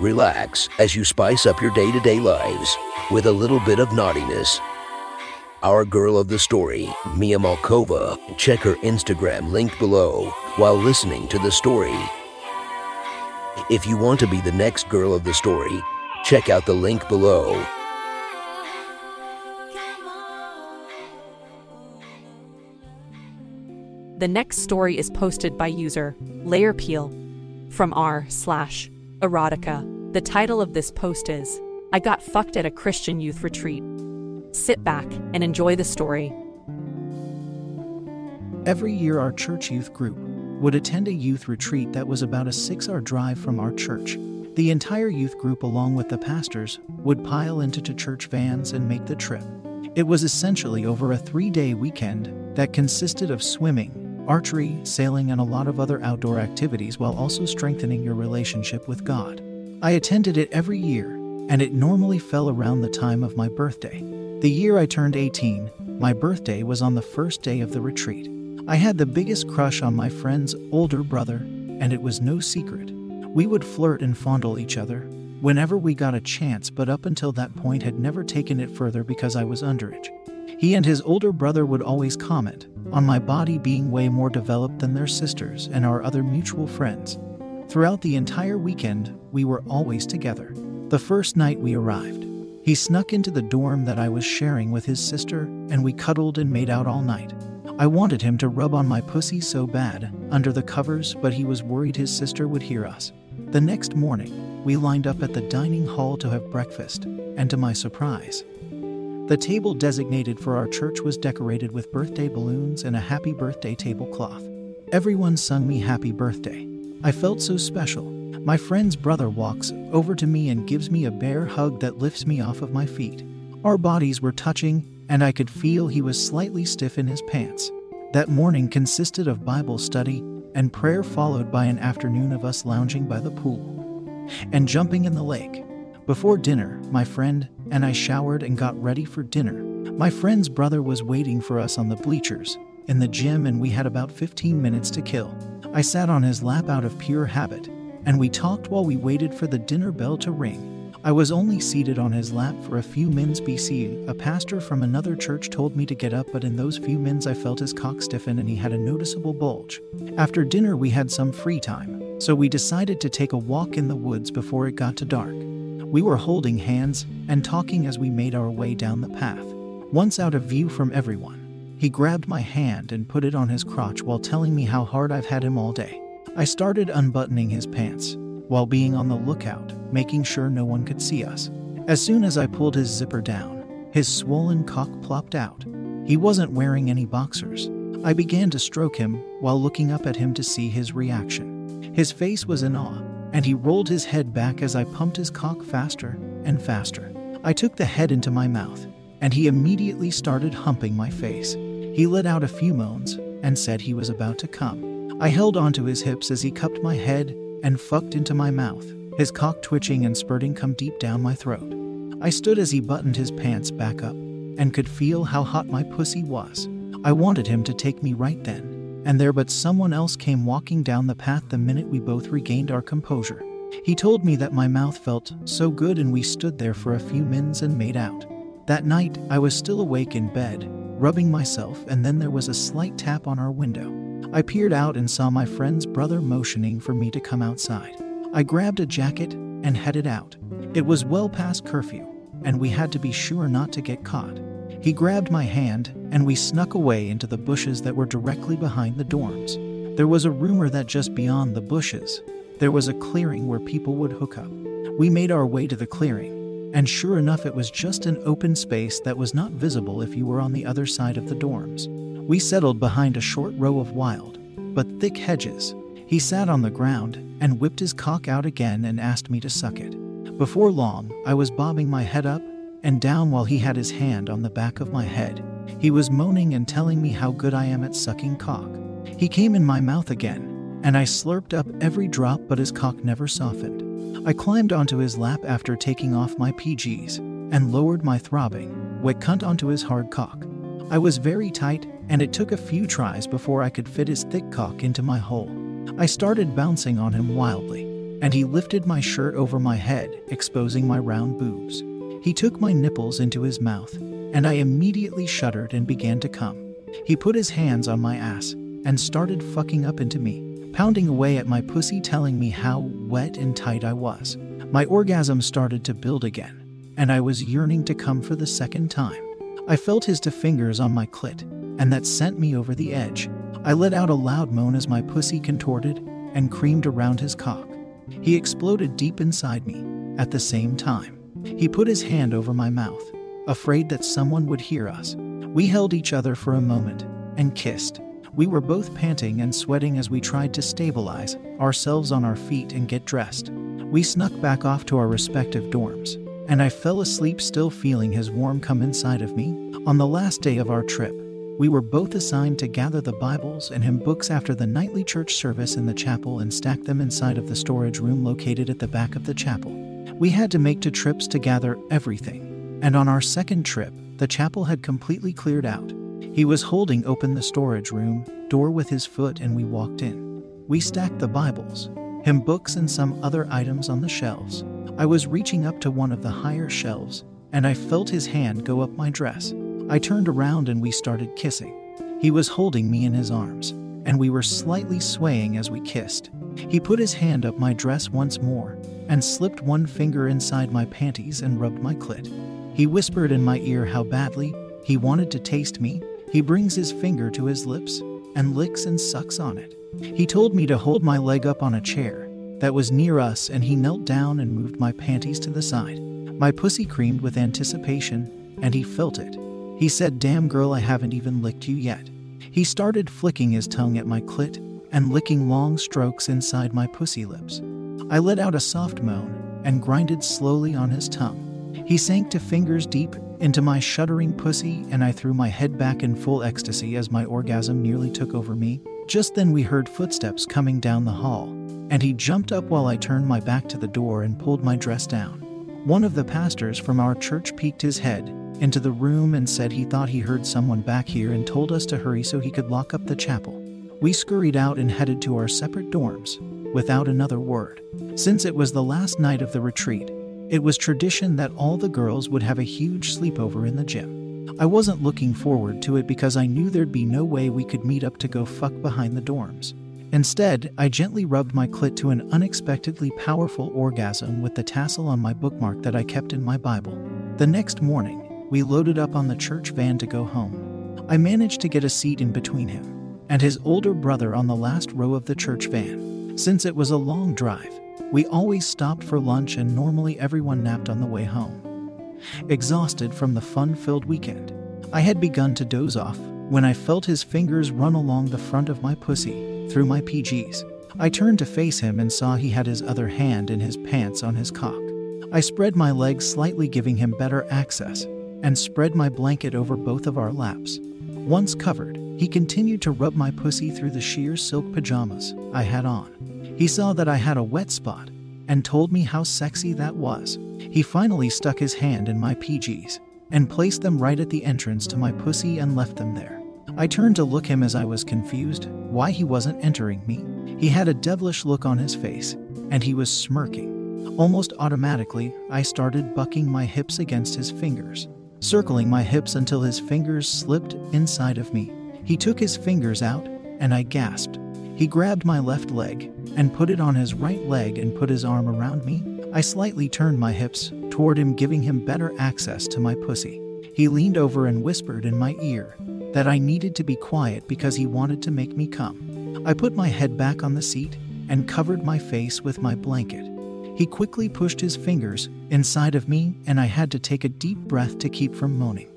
Relax as you spice up your day to day lives with a little bit of naughtiness. Our girl of the story, Mia Malkova, check her Instagram linked below while listening to the story. If you want to be the next girl of the story, check out the link below. The next story is posted by user Layer Peel from r slash erotica. The title of this post is I Got Fucked at a Christian Youth Retreat. Sit back and enjoy the story. Every year, our church youth group would attend a youth retreat that was about a six hour drive from our church. The entire youth group, along with the pastors, would pile into church vans and make the trip. It was essentially over a three day weekend that consisted of swimming, archery, sailing, and a lot of other outdoor activities while also strengthening your relationship with God. I attended it every year, and it normally fell around the time of my birthday. The year I turned 18, my birthday was on the first day of the retreat. I had the biggest crush on my friend's older brother, and it was no secret. We would flirt and fondle each other whenever we got a chance, but up until that point had never taken it further because I was underage. He and his older brother would always comment on my body being way more developed than their sisters and our other mutual friends. Throughout the entire weekend, we were always together. The first night we arrived, he snuck into the dorm that I was sharing with his sister, and we cuddled and made out all night. I wanted him to rub on my pussy so bad, under the covers, but he was worried his sister would hear us. The next morning, we lined up at the dining hall to have breakfast, and to my surprise, the table designated for our church was decorated with birthday balloons and a happy birthday tablecloth. Everyone sung me happy birthday. I felt so special. My friend's brother walks over to me and gives me a bear hug that lifts me off of my feet. Our bodies were touching, and I could feel he was slightly stiff in his pants. That morning consisted of Bible study and prayer, followed by an afternoon of us lounging by the pool and jumping in the lake. Before dinner, my friend and I showered and got ready for dinner. My friend's brother was waiting for us on the bleachers in the gym, and we had about 15 minutes to kill. I sat on his lap out of pure habit, and we talked while we waited for the dinner bell to ring. I was only seated on his lap for a few minutes BC. A pastor from another church told me to get up, but in those few minutes I felt his cock stiffen and he had a noticeable bulge. After dinner, we had some free time, so we decided to take a walk in the woods before it got to dark. We were holding hands and talking as we made our way down the path. Once out of view from everyone, he grabbed my hand and put it on his crotch while telling me how hard I've had him all day. I started unbuttoning his pants while being on the lookout, making sure no one could see us. As soon as I pulled his zipper down, his swollen cock plopped out. He wasn't wearing any boxers. I began to stroke him while looking up at him to see his reaction. His face was in awe, and he rolled his head back as I pumped his cock faster and faster. I took the head into my mouth, and he immediately started humping my face. He let out a few moans and said he was about to come. I held onto his hips as he cupped my head and fucked into my mouth, his cock twitching and spurting come deep down my throat. I stood as he buttoned his pants back up and could feel how hot my pussy was. I wanted him to take me right then and there but someone else came walking down the path the minute we both regained our composure. He told me that my mouth felt so good and we stood there for a few minutes and made out. That night, I was still awake in bed, rubbing myself, and then there was a slight tap on our window. I peered out and saw my friend's brother motioning for me to come outside. I grabbed a jacket and headed out. It was well past curfew, and we had to be sure not to get caught. He grabbed my hand, and we snuck away into the bushes that were directly behind the dorms. There was a rumor that just beyond the bushes, there was a clearing where people would hook up. We made our way to the clearing, and sure enough, it was just an open space that was not visible if you were on the other side of the dorms. We settled behind a short row of wild, but thick hedges. He sat on the ground and whipped his cock out again and asked me to suck it. Before long, I was bobbing my head up and down while he had his hand on the back of my head. He was moaning and telling me how good I am at sucking cock. He came in my mouth again, and I slurped up every drop, but his cock never softened. I climbed onto his lap after taking off my PJs and lowered my throbbing, wet cunt onto his hard cock. I was very tight, and it took a few tries before I could fit his thick cock into my hole. I started bouncing on him wildly, and he lifted my shirt over my head, exposing my round boobs. He took my nipples into his mouth, and I immediately shuddered and began to come. He put his hands on my ass and started fucking up into me, pounding away at my pussy, telling me how wet and tight I was. My orgasm started to build again, and I was yearning to come for the second time. I felt his two fingers on my clit, and that sent me over the edge. I let out a loud moan as my pussy contorted and creamed around his cock. He exploded deep inside me at the same time. He put his hand over my mouth, afraid that someone would hear us. We held each other for a moment and kissed. We were both panting and sweating as we tried to stabilize ourselves on our feet and get dressed. We snuck back off to our respective dorms and I fell asleep still feeling his warm come inside of me. On the last day of our trip, we were both assigned to gather the Bibles and hymn books after the nightly church service in the chapel and stack them inside of the storage room located at the back of the chapel. We had to make two trips to gather everything, and on our second trip, the chapel had completely cleared out. He was holding open the storage room door with his foot, and we walked in. We stacked the Bibles, hymn books, and some other items on the shelves. I was reaching up to one of the higher shelves, and I felt his hand go up my dress. I turned around and we started kissing. He was holding me in his arms, and we were slightly swaying as we kissed. He put his hand up my dress once more and slipped one finger inside my panties and rubbed my clit. He whispered in my ear how badly he wanted to taste me. He brings his finger to his lips and licks and sucks on it. He told me to hold my leg up on a chair that was near us, and he knelt down and moved my panties to the side. My pussy creamed with anticipation, and he felt it. He said, Damn girl, I haven't even licked you yet. He started flicking his tongue at my clit and licking long strokes inside my pussy lips. I let out a soft moan and grinded slowly on his tongue. He sank two fingers deep into my shuddering pussy, and I threw my head back in full ecstasy as my orgasm nearly took over me. Just then, we heard footsteps coming down the hall and he jumped up while I turned my back to the door and pulled my dress down. One of the pastors from our church peeked his head into the room and said he thought he heard someone back here and told us to hurry so he could lock up the chapel. We scurried out and headed to our separate dorms without another word. Since it was the last night of the retreat, it was tradition that all the girls would have a huge sleepover in the gym. I wasn't looking forward to it because I knew there'd be no way we could meet up to go fuck behind the dorms. Instead, I gently rubbed my clit to an unexpectedly powerful orgasm with the tassel on my bookmark that I kept in my Bible. The next morning, we loaded up on the church van to go home. I managed to get a seat in between him and his older brother on the last row of the church van. Since it was a long drive, we always stopped for lunch and normally everyone napped on the way home. Exhausted from the fun filled weekend, I had begun to doze off when I felt his fingers run along the front of my pussy through my PJs. I turned to face him and saw he had his other hand in his pants on his cock. I spread my legs slightly, giving him better access, and spread my blanket over both of our laps. Once covered, he continued to rub my pussy through the sheer silk pajamas I had on. He saw that I had a wet spot and told me how sexy that was. He finally stuck his hand in my PJs and placed them right at the entrance to my pussy and left them there. I turned to look him as I was confused why he wasn't entering me. He had a devilish look on his face, and he was smirking. Almost automatically, I started bucking my hips against his fingers, circling my hips until his fingers slipped inside of me. He took his fingers out, and I gasped. He grabbed my left leg and put it on his right leg and put his arm around me. I slightly turned my hips toward him, giving him better access to my pussy. He leaned over and whispered in my ear, that I needed to be quiet because he wanted to make me come. I put my head back on the seat and covered my face with my blanket. He quickly pushed his fingers inside of me, and I had to take a deep breath to keep from moaning.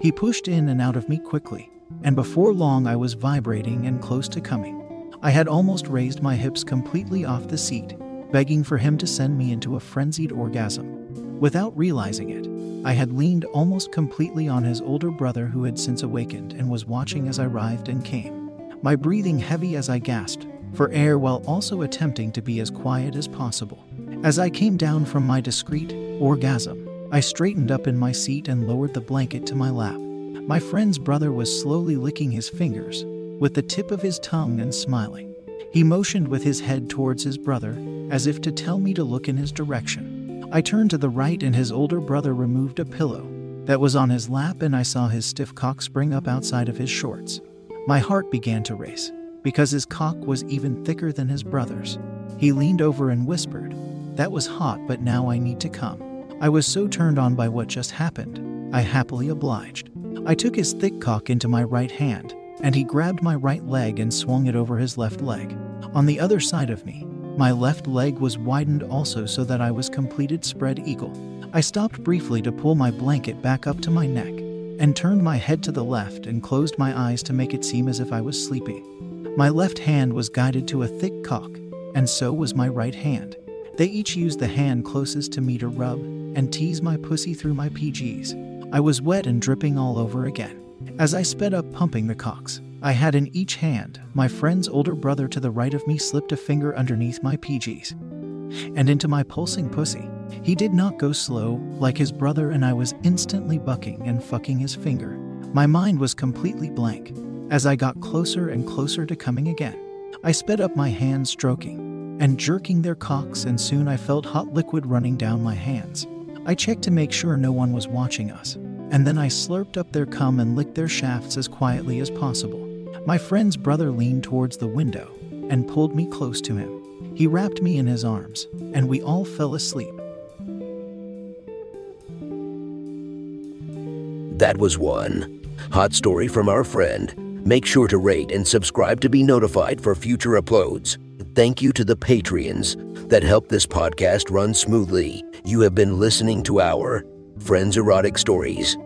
He pushed in and out of me quickly, and before long I was vibrating and close to coming. I had almost raised my hips completely off the seat begging for him to send me into a frenzied orgasm. Without realizing it, I had leaned almost completely on his older brother who had since awakened and was watching as I writhed and came. My breathing heavy as I gasped for air while also attempting to be as quiet as possible. As I came down from my discreet orgasm, I straightened up in my seat and lowered the blanket to my lap. My friend's brother was slowly licking his fingers with the tip of his tongue and smiling. He motioned with his head towards his brother, as if to tell me to look in his direction. I turned to the right, and his older brother removed a pillow that was on his lap, and I saw his stiff cock spring up outside of his shorts. My heart began to race because his cock was even thicker than his brother's. He leaned over and whispered, That was hot, but now I need to come. I was so turned on by what just happened, I happily obliged. I took his thick cock into my right hand, and he grabbed my right leg and swung it over his left leg. On the other side of me, my left leg was widened also so that I was completed spread eagle. I stopped briefly to pull my blanket back up to my neck and turned my head to the left and closed my eyes to make it seem as if I was sleepy. My left hand was guided to a thick cock, and so was my right hand. They each used the hand closest to me to rub and tease my pussy through my PJs. I was wet and dripping all over again. As I sped up pumping the cocks, I had in each hand, my friend's older brother to the right of me slipped a finger underneath my PJs and into my pulsing pussy. He did not go slow like his brother, and I was instantly bucking and fucking his finger. My mind was completely blank. As I got closer and closer to coming again, I sped up my hands, stroking and jerking their cocks, and soon I felt hot liquid running down my hands. I checked to make sure no one was watching us, and then I slurped up their cum and licked their shafts as quietly as possible. My friend's brother leaned towards the window and pulled me close to him. He wrapped me in his arms, and we all fell asleep. That was one. Hot story from our friend. Make sure to rate and subscribe to be notified for future uploads. Thank you to the Patreons that help this podcast run smoothly. You have been listening to our Friends Erotic Stories.